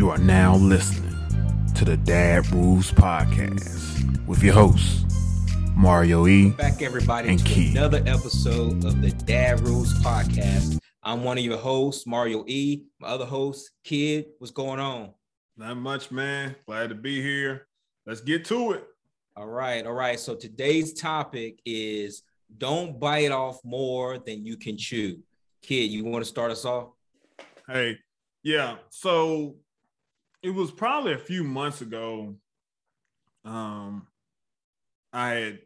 You are now listening to the Dad Rules Podcast with your hosts, Mario E. Back, everybody, And to Key. another episode of the Dad Rules Podcast. I'm one of your hosts, Mario E. My other host, Kidd. What's going on? Not much, man. Glad to be here. Let's get to it. All right, all right. So today's topic is don't bite off more than you can chew. Kidd, you want to start us off? Hey, yeah. So it was probably a few months ago. Um, I had,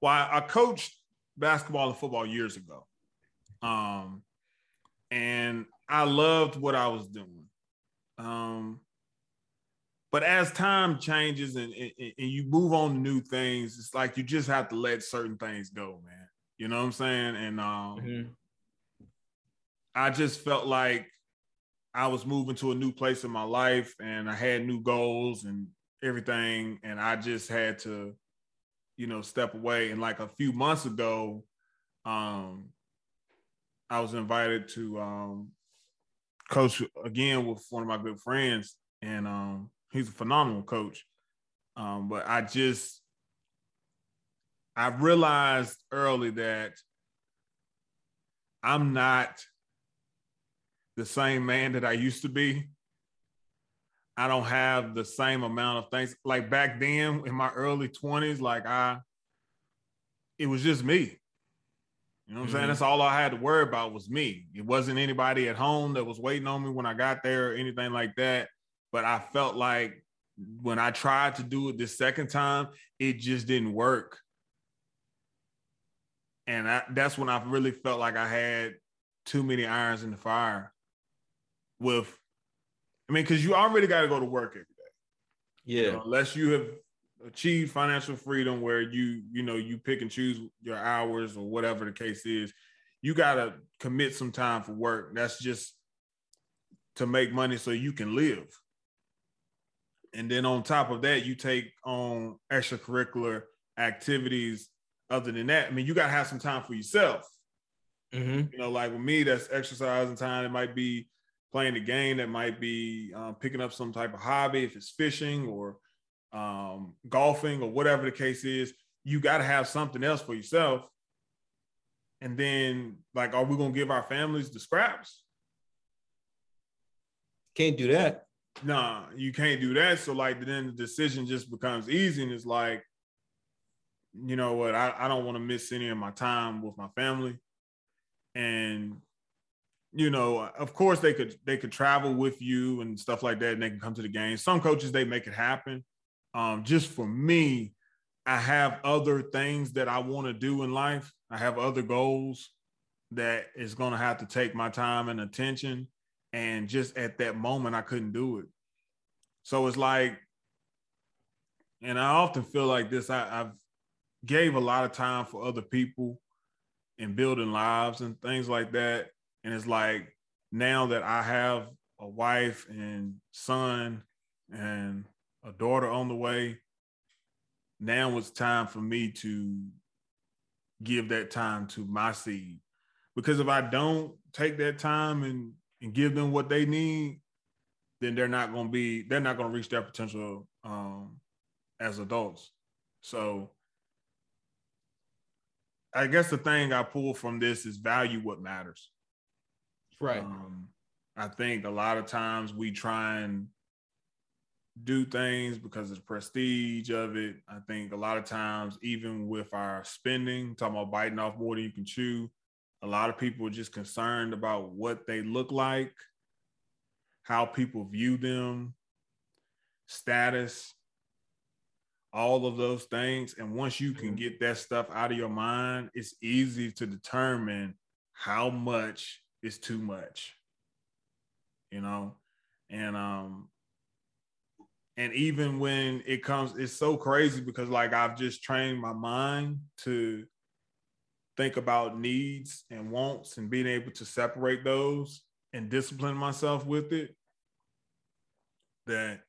well, I I coached basketball and football years ago. Um, and I loved what I was doing. Um, but as time changes and, and, and you move on to new things, it's like you just have to let certain things go, man. You know what I'm saying? And um, I just felt like I was moving to a new place in my life and I had new goals and everything. And I just had to, you know, step away. And like a few months ago, um, I was invited to um, coach again with one of my good friends. And um, he's a phenomenal coach. Um, but I just, I realized early that I'm not the same man that I used to be. I don't have the same amount of things. Like back then in my early 20s, like I, it was just me. You know what I'm saying? Mhm. That's all I had to worry about was me. It wasn't anybody at home that was waiting on me when I got there or anything like that. But I felt like when I tried to do it the second time, it just didn't work. And I, that's when I really felt like I had too many irons in the fire with I mean, because you already got to go to work every day. Yeah. You know, unless you have achieved financial freedom where you, you know, you pick and choose your hours or whatever the case is, you got to commit some time for work. That's just to make money so you can live. And then on top of that, you take on extracurricular activities. Other than that, I mean, you got to have some time for yourself. Mm-hmm. You know, like with me, that's exercising time. It might be playing the game. That might be um, picking up some type of hobby, if it's fishing or um, golfing or whatever the case is. You got to have something else for yourself. And then, like, are we gonna give our families the scraps? Can't do that. Nah, you can't do that. So, like, then the decision just becomes easy, and it's like, you know what? I, I don't want to miss any of my time with my family, and you know, of course they could they could travel with you and stuff like that, and they can come to the game. Some coaches they make it happen. Um, just for me, I have other things that I want to do in life. I have other goals that is going to have to take my time and attention. And just at that moment, I couldn't do it. So it's like, and I often feel like this. I, I've gave a lot of time for other people and building lives and things like that. And it's like now that I have a wife and son and a daughter on the way, now it's time for me to give that time to my seed. Because if I don't take that time and, and give them what they need, then they're not going to be, they're not going to reach their potential um, as adults. So I guess the thing I pull from this is value what matters. Right. Um, I think a lot of times we try and do things because of the prestige of it. I think a lot of times, even with our spending, talking about biting off more than you can chew, a lot of people are just concerned about what they look like, how people view them, status, all of those things. And once you can Mhm. get that stuff out of your mind, it's easy to determine how much is too much. You know? And um and even when it comes, it's so crazy because like I've just trained my mind to think about needs and wants and being able to separate those and discipline myself with it that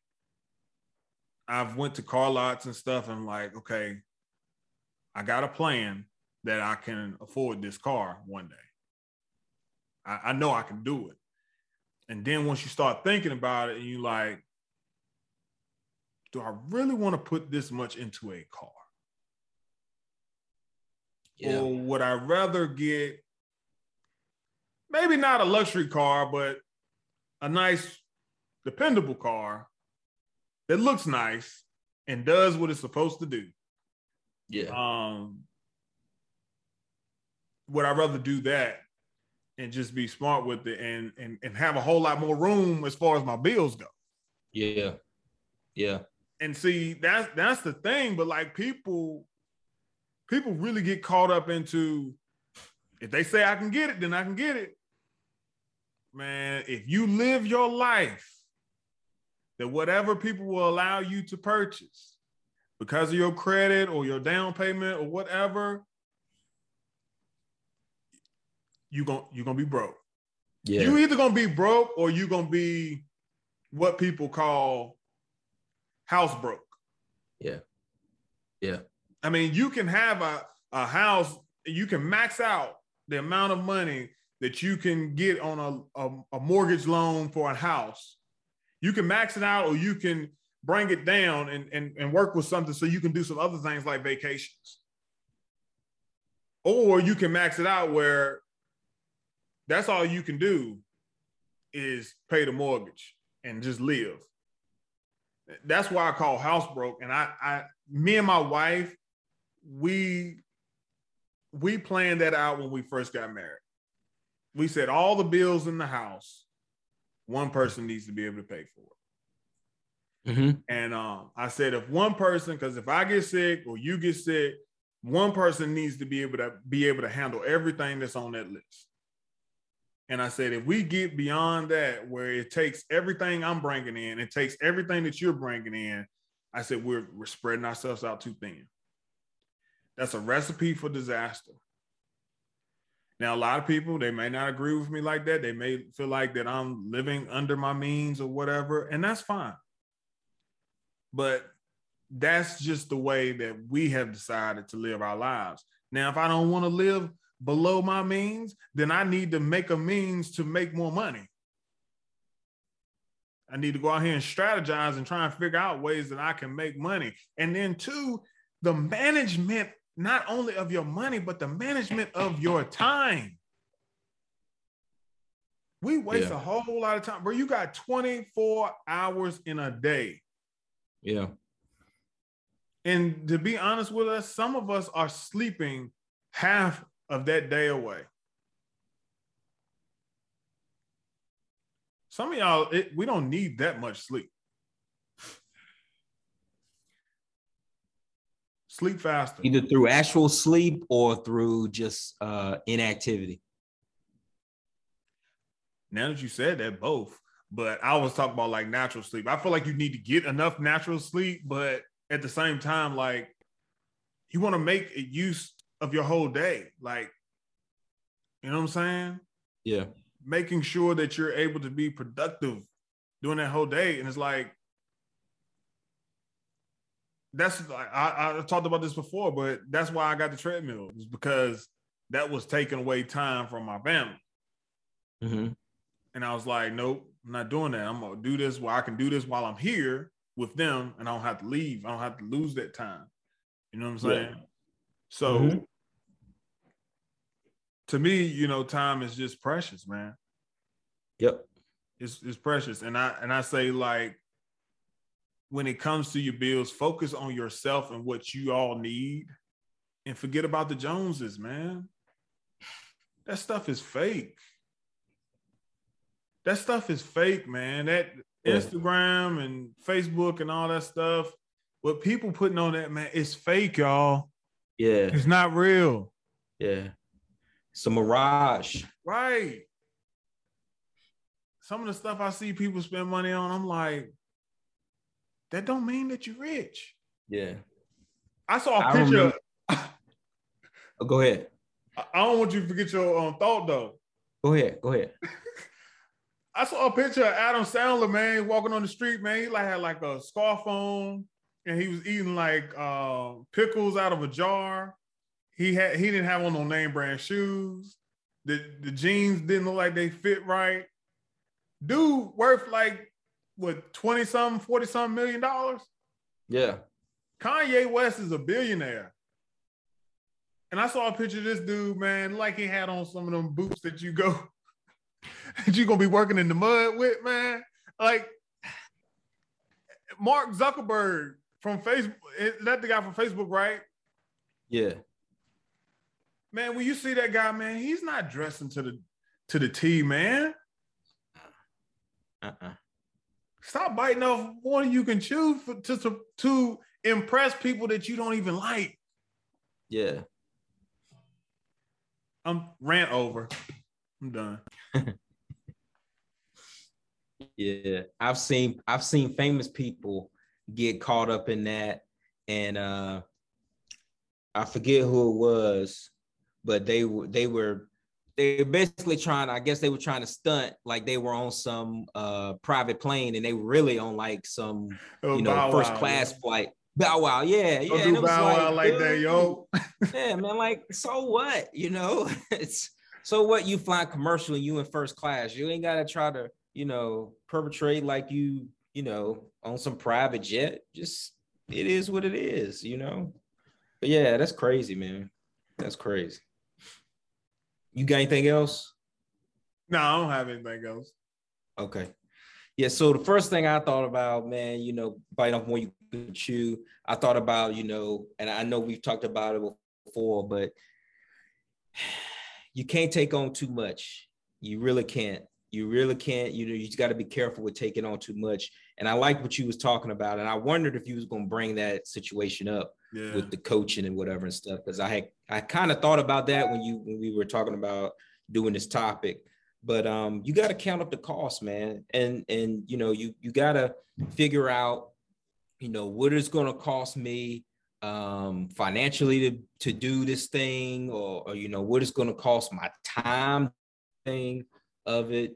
I've went to car lots and stuff and like, okay, I got a plan that I can afford this car one day. I, I know I can do it. And then once you start thinking about it and you like, do I really want to put this much into a car? Yeah. Or would I rather get maybe not a luxury car, but a nice, dependable car that looks nice and does what it's supposed to do? Yeah. Um, would I rather do that and just be smart with it and and and have a whole lot more room as far as my bills go? Yeah. Yeah. And see, that's that's the thing. But like people, people really get caught up into if they say I can get it, then I can get it. Man, if you live your life that whatever people will allow you to purchase because of your credit or your down payment or whatever, you going you gonna be broke. Yeah. You either gonna be broke or you gonna be what people call house broke. Yeah. Yeah. I mean, you can have a, a house, you can max out the amount of money that you can get on a, a, a mortgage loan for a house. You can max it out or you can bring it down and, and, and work with something so you can do some other things like vacations. Or you can max it out where that's all you can do is pay the mortgage and just live. That's why I call house broke. And I, I, me and my wife, we, we planned that out when we first got married. We said all the bills in the house, one person needs to be able to pay for it. Mm-hmm. And um, I said, if one person, because if I get sick or you get sick, one person needs to be able to be able to handle everything that's on that list. And I said, if we get beyond that, where it takes everything I'm bringing in, it takes everything that you're bringing in, I said, we're, we're spreading ourselves out too thin. That's a recipe for disaster. Now, a lot of people, they may not agree with me like that. They may feel like that I'm living under my means or whatever, and that's fine. But that's just the way that we have decided to live our lives. Now, if I don't want to live below my means, then I need to make a means to make more money. I need to go out here and strategize and try and figure out ways that I can make money. And then, two, the management, not only of your money, but the management of your time. We waste Yeah. a whole lot of time, bro. You got 24 hours in a day. Yeah. And to be honest with us, some of us are sleeping half of that day away. Some of y'all, it, we don't need that much sleep. Sleep faster. Either through actual sleep or through just uh inactivity. Now that you said that, both. But I was talking about like natural sleep. I feel like you need to get enough natural sleep, but at the same time, like you want to make a use of your whole day. Like, you know what I'm saying? Yeah. making sure that you're able to be productive during that whole day. And it's like, that's like I, I talked about this before, but that's why I got the treadmill, is because that was taking away time from my family. Mm-hmm. And I was like, nope, I'm not doing that. I'm gonna do this while I can do this while I'm here with them and I don't have to leave. I don't have to lose that time. You know what I'm Yeah. So Mhm. to me, you know, time is just precious, man. Yep. it's, it's precious and i and i say like when it comes to your bills focus on yourself and what you all need and forget about the joneses man that stuff is fake that stuff is fake man that Yeah. instagram and facebook and all that stuff what people putting on that man it's fake y'all Yeah. it's not real Yeah. It's a mirage. Right. Some of the stuff I see people spend money on, I'm like, that don't mean that you're rich. Yeah. I saw a I picture. Oh, go ahead. I I don't want you to forget your um, thought though. Go ahead. Go ahead. I saw a picture of Adam Sandler, man, walking on the street, man. He like had like a scarf on, and he was eating like uh, pickles out of a jar. He had he didn't have on no name brand shoes. The the jeans didn't look like they fit right. Dude worth like what 20 something, 40 something million dollars. Yeah. Kanye West is a billionaire. And I saw a picture of this dude, man, like he had on some of them boots that you go, that you gonna be working in the mud with, man. Like Mark Zuckerberg from Facebook, is that the guy from Facebook, right? Yeah. Man, when you see that guy, man, he's not dressing to the to the T, man. Uh-uh. uh-uh. Stop biting off more than you can chew for, to, to to impress people that you don't even like. Yeah. I'm rant over. I'm done. Yeah. I've seen I've seen famous people get caught up in that. And uh I forget who it was, but they were they were they were basically trying, I guess they were trying to stunt like they were on some uh private plane and they were really on like some Oh, you know Bow first Wow, class flight. Bow wow, yeah, yeah. Don't and do it was Bow Wow like that, yo. yeah, man, like so what? You know, it's so what you fly commercial and you in first class. You ain't gotta try to, you know, perpetrate like you, you know, on some private jet. Just it is what it is, you know. But yeah, that's crazy, man. That's crazy. You got anything else? No, I don't have anything else. Okay. Yeah. So the first thing I thought about, man, you know, bite off more you can chew. I thought about, you know, and I know we've talked about it before, but you can't take on too much. You really can't. You really can't. You know, you just got to be careful with taking on too much. And I like what you was talking about, and I wondered if you was going to bring that situation up Yeah. with the coaching and whatever and stuff because I had I kind of thought about that when you when we were talking about doing this topic. But um, you got to count up the cost, man, and and you know you you got to figure out, you know, what it's going to cost me um financially to to do this thing or, or you know what it's going to cost my time thing of it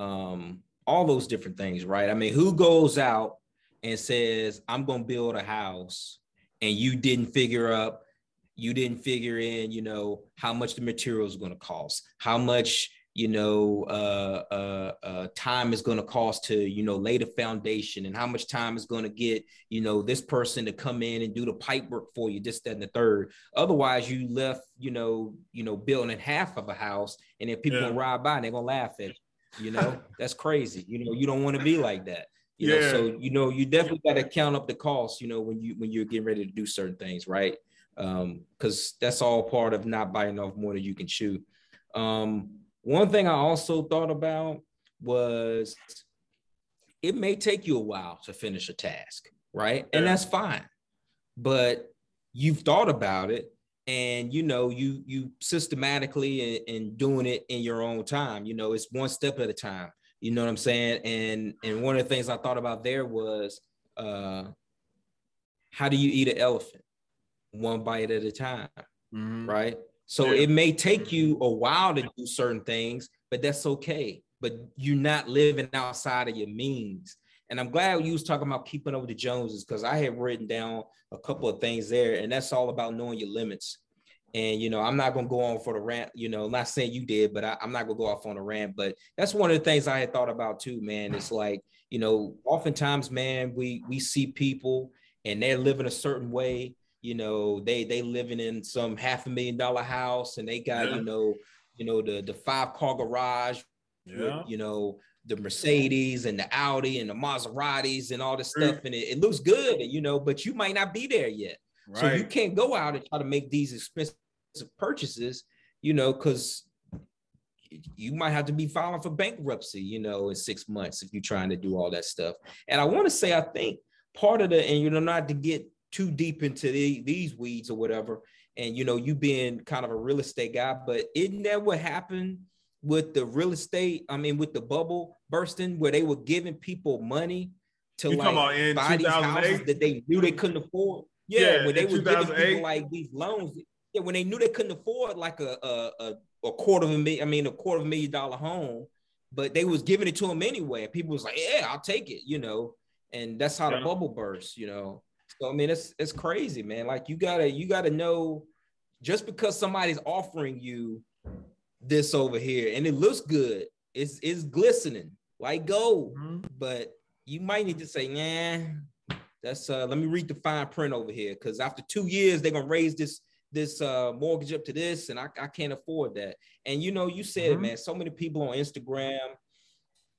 um all those different things right? I mean who goes out and says i'm going to build a house and you didn't figure up you didn't figure in you know how much the material is going to cost how much you know uh, uh, uh, time is going to cost to you know lay the foundation and how much time is going to get you know this person to come in and do the pipe work for you this that and the third. Otherwise you left you know you know building half of a house and then people Yeah. gonna ride by and they're gonna laugh at you you know? That's crazy you know? You don't want to be like that you know? Yeah. so you know you definitely got to count up the costs you know when you when you're getting ready to do certain things right? Um because that's all part of not biting off more than you can chew. Um one thing i also thought about was it may take you a while to finish a task right? And that's fine but you've thought about it and you know you you systematically and, and doing it in your own time you know it's one step at a time you know what i'm saying? And and one of the things i thought about there was uh how do you eat an elephant? One bite at a time Mhm. right? So Yeah. it may take you a while to do certain things but that's okay. But you're not living outside of your means and i'm glad you was talking about keeping up with the joneses because i have written down a couple of things there and that's all about knowing your limits and you know i'm not going to go on for the rant you know not saying you did but I, i'm not going to go off on a rant but that's one of the things i had thought about too man it's like you know oftentimes man we we see people and they're living a certain way you know they they living in some half a million dollar house and they got Yeah. you know you know the the five car garage Yeah. with, you know, the Mercedes and the Audi and the Maseratis and all this mm-hmm. stuff. And it, it looks good, you know, but you might not be there yet. So you can't go out and try to make these expensive purchases, you know, because you might have to be filing for bankruptcy, you know, in six months if you're trying to do all that stuff. And I want to say, I think part of the, and you know, not to get too deep into the, these weeds or whatever, and you know, you being kind of a real estate guy, but isn't that what happened with the real estate? I mean, with the bubble bursting, where they were giving people money to You like buy these houses that they knew they couldn't afford. Yeah, Yeah, when they were giving people like these loans. Yeah, when they knew they couldn't afford like a a, a, a quarter of a million, I mean a quarter of a million dollar home, but they was giving it to them anyway. And people was like, Yeah, I'll take it, you know. And that's how Yeah. the bubble burst, you know. So I mean, it's it's crazy, man. Like you gotta you gotta know just because somebody's offering you this over here and it looks good, it's it's glistening like gold, Mhm. but you might need to say, nah, That's uh let me read the fine print over here because after two years they're gonna raise this this uh mortgage up to this and I, I can't afford that. And you know, you said mm-hmm. man, so many people on Instagram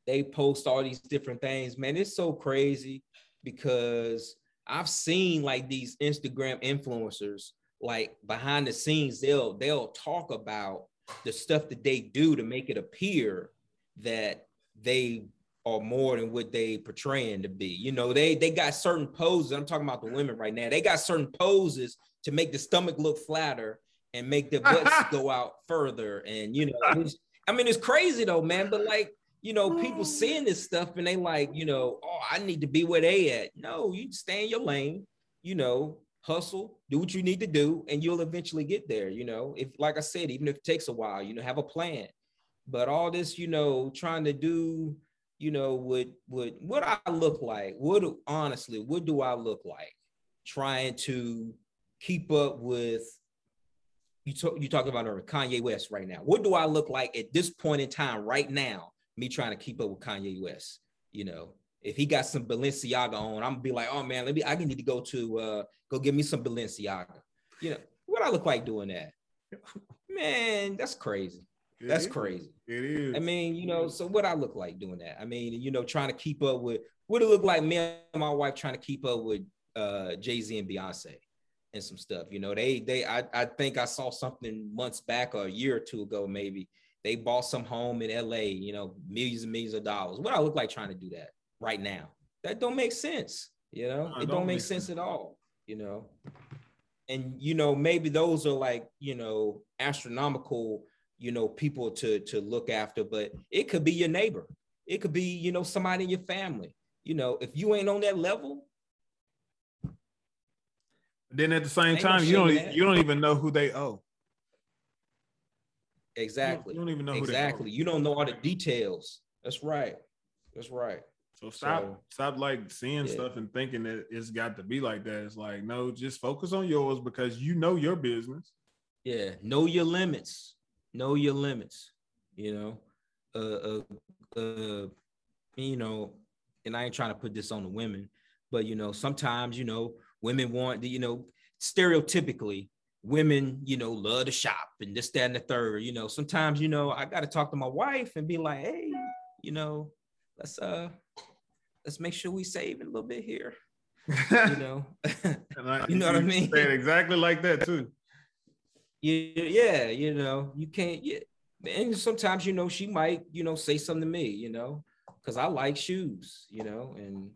they post all these different things. Man, it's so crazy because I've seen like these Instagram influencers like behind the scenes they'll they'll talk about the stuff that they do to make it appear that they are more than what they portraying to be. You know, they they got certain poses. I'm talking about the women right now. They got certain poses to make the stomach look flatter and make the butts go out further. And you know, I mean, it's crazy though, man. But like, you know, people mm. seeing this stuff and they like, you know, oh, I need to be where they at. No, you stay in your lane. You know, hustle, do what you need to do, and you'll eventually get there. You know, if like I said, even if it takes a while, you know, have a plan. But all this, you know, trying to do, you know, what what what I look like? What honestly, what do I look like? Trying to keep up with you talk you talking about Kanye West right now. What do I look like at this point in time right now? Me trying to keep up with Kanye West, you know, if he got some Balenciaga on, I'm gonna be like, oh man, let me. I need to go to uh go get me some Balenciaga. You know what I look like doing that? Man, that's crazy. It that's is. crazy. It is. I mean, you know, so what I look like doing that? I mean, you know, trying to keep up with what it look like me and my wife trying to keep up with uh Jay Z and Beyonce and some stuff. You know, they they I, I think I saw something months back or a year or two ago, maybe. They bought some home in LA, you know, millions and millions of dollars. What I look like trying to do that right now. That don't make sense. You know, no, it don't, don't make sense, sense at all. You know, and you know maybe those are like you know astronomical you know people to to look after, but it could be your neighbor. It could be you know somebody in your family. You know, if you ain't on that level, then at the same time, you don't you don't even know who they owe. Exactly. You don't, you don't even know exactly. You don't know all the details. That's right. That's right. So stop, so, stop like seeing yeah. stuff and thinking that it's got to be like that. It's like, no, just focus on yours because you know your business. Yeah, know your limits. Know your limits. You know, uh, uh, uh, you know, and I ain't trying to put this on the women, but you know, sometimes you know, women want, you know, stereotypically, women, you know, love to shop and this, that, and the third. You know, sometimes, you know, I got to talk to my wife and be like, hey, you know, let's uh let's make sure we save a little bit here. you know, I, you know what I mean. Say it exactly like that too. Yeah, yeah, you know, you can't. Yeah, and sometimes you know she might, you know, say something to me, you know, because I like shoes, you know, and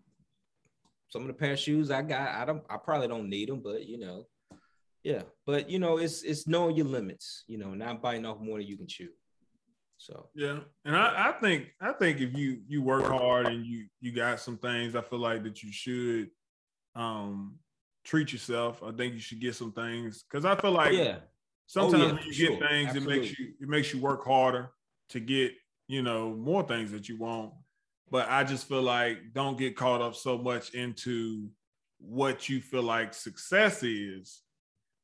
some of the pair of shoes I got, I don't, I probably don't need them, but you know, yeah, but you know, it's it's knowing your limits, you know, not biting off more than you can chew. So yeah, and I, I think I think if you you work hard and you you got some things, I feel like that you should um treat yourself. I think you should get some things because I feel like yeah. Sometimes oh, yeah, when you sure. get things, Absolutely. it makes you it makes you work harder to get you know more things that you want. But I just feel like don't get caught up so much into what you feel like success is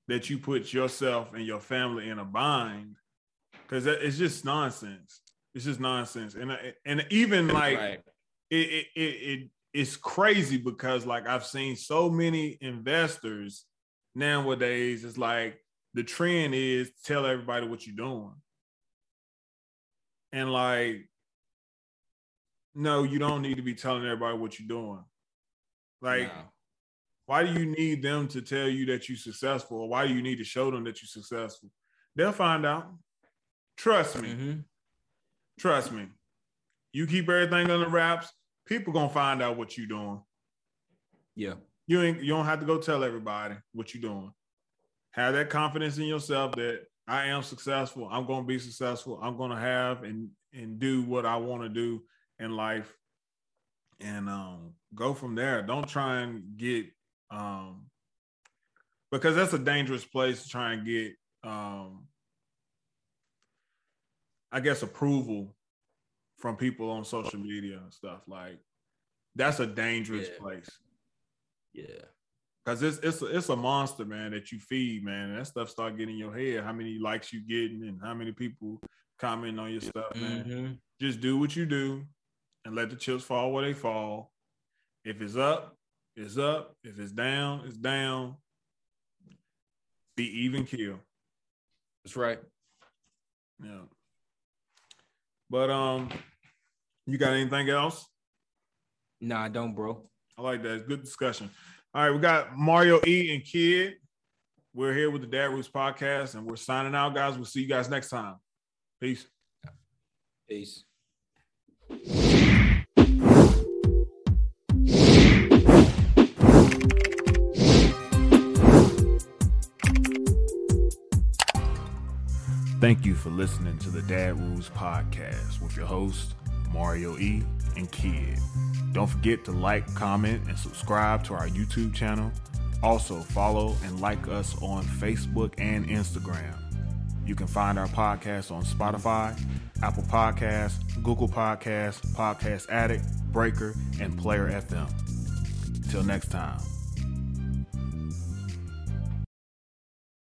that you put yourself and your family in a bind because it's just nonsense. It's just nonsense, and and even like right. it, it it it it's crazy because like I've seen so many investors nowadays. It's like the trend is tell everybody what you're doing, and like no, you don't need to be telling everybody what you're doing. Like, no. why do you need them to tell you that you're successful, or why do you need to show them that you're successful? They'll find out. Trust me. Mm-hmm. Trust me. You keep everything under wraps, people gonna find out what you're doing. Yeah. You ain't you don't have to go tell everybody what you're doing. Have that confidence in yourself that I am successful. I'm gonna be successful. I'm gonna have and and do what I want to do in life. And um, go from there. Don't try and get um because that's a dangerous place to try and get um I guess approval from people on social media and stuff. Like that's a dangerous yeah. place. Yeah. Cause it's it's a, it's a monster, man, that you feed, man. that stuff start getting in your head. How many likes you getting and how many people comment on your stuff, man. Mm-hmm. Just do what you do and let the chips fall where they fall. If it's up, it's up. If it's down, it's down. Be even kill. That's right. Yeah. But um, you got anything else? Nah, I don't, bro. I like that. It's good discussion. All right, we got Mario E and Kidd. We're here with the Dad Rules podcast, and we're signing out, guys. We'll see you guys next time. Peace. Peace. Thank you for listening to the Dad Rules podcast with your host, Mario E. and Kidd. Don't forget to like, comment, and subscribe to our YouTube channel. Also, follow and like us on Facebook and Instagram. You can find our podcast on Spotify, Apple Podcasts, Google Podcasts, Podcast Addict, Breaker, and Player FM. Till next time.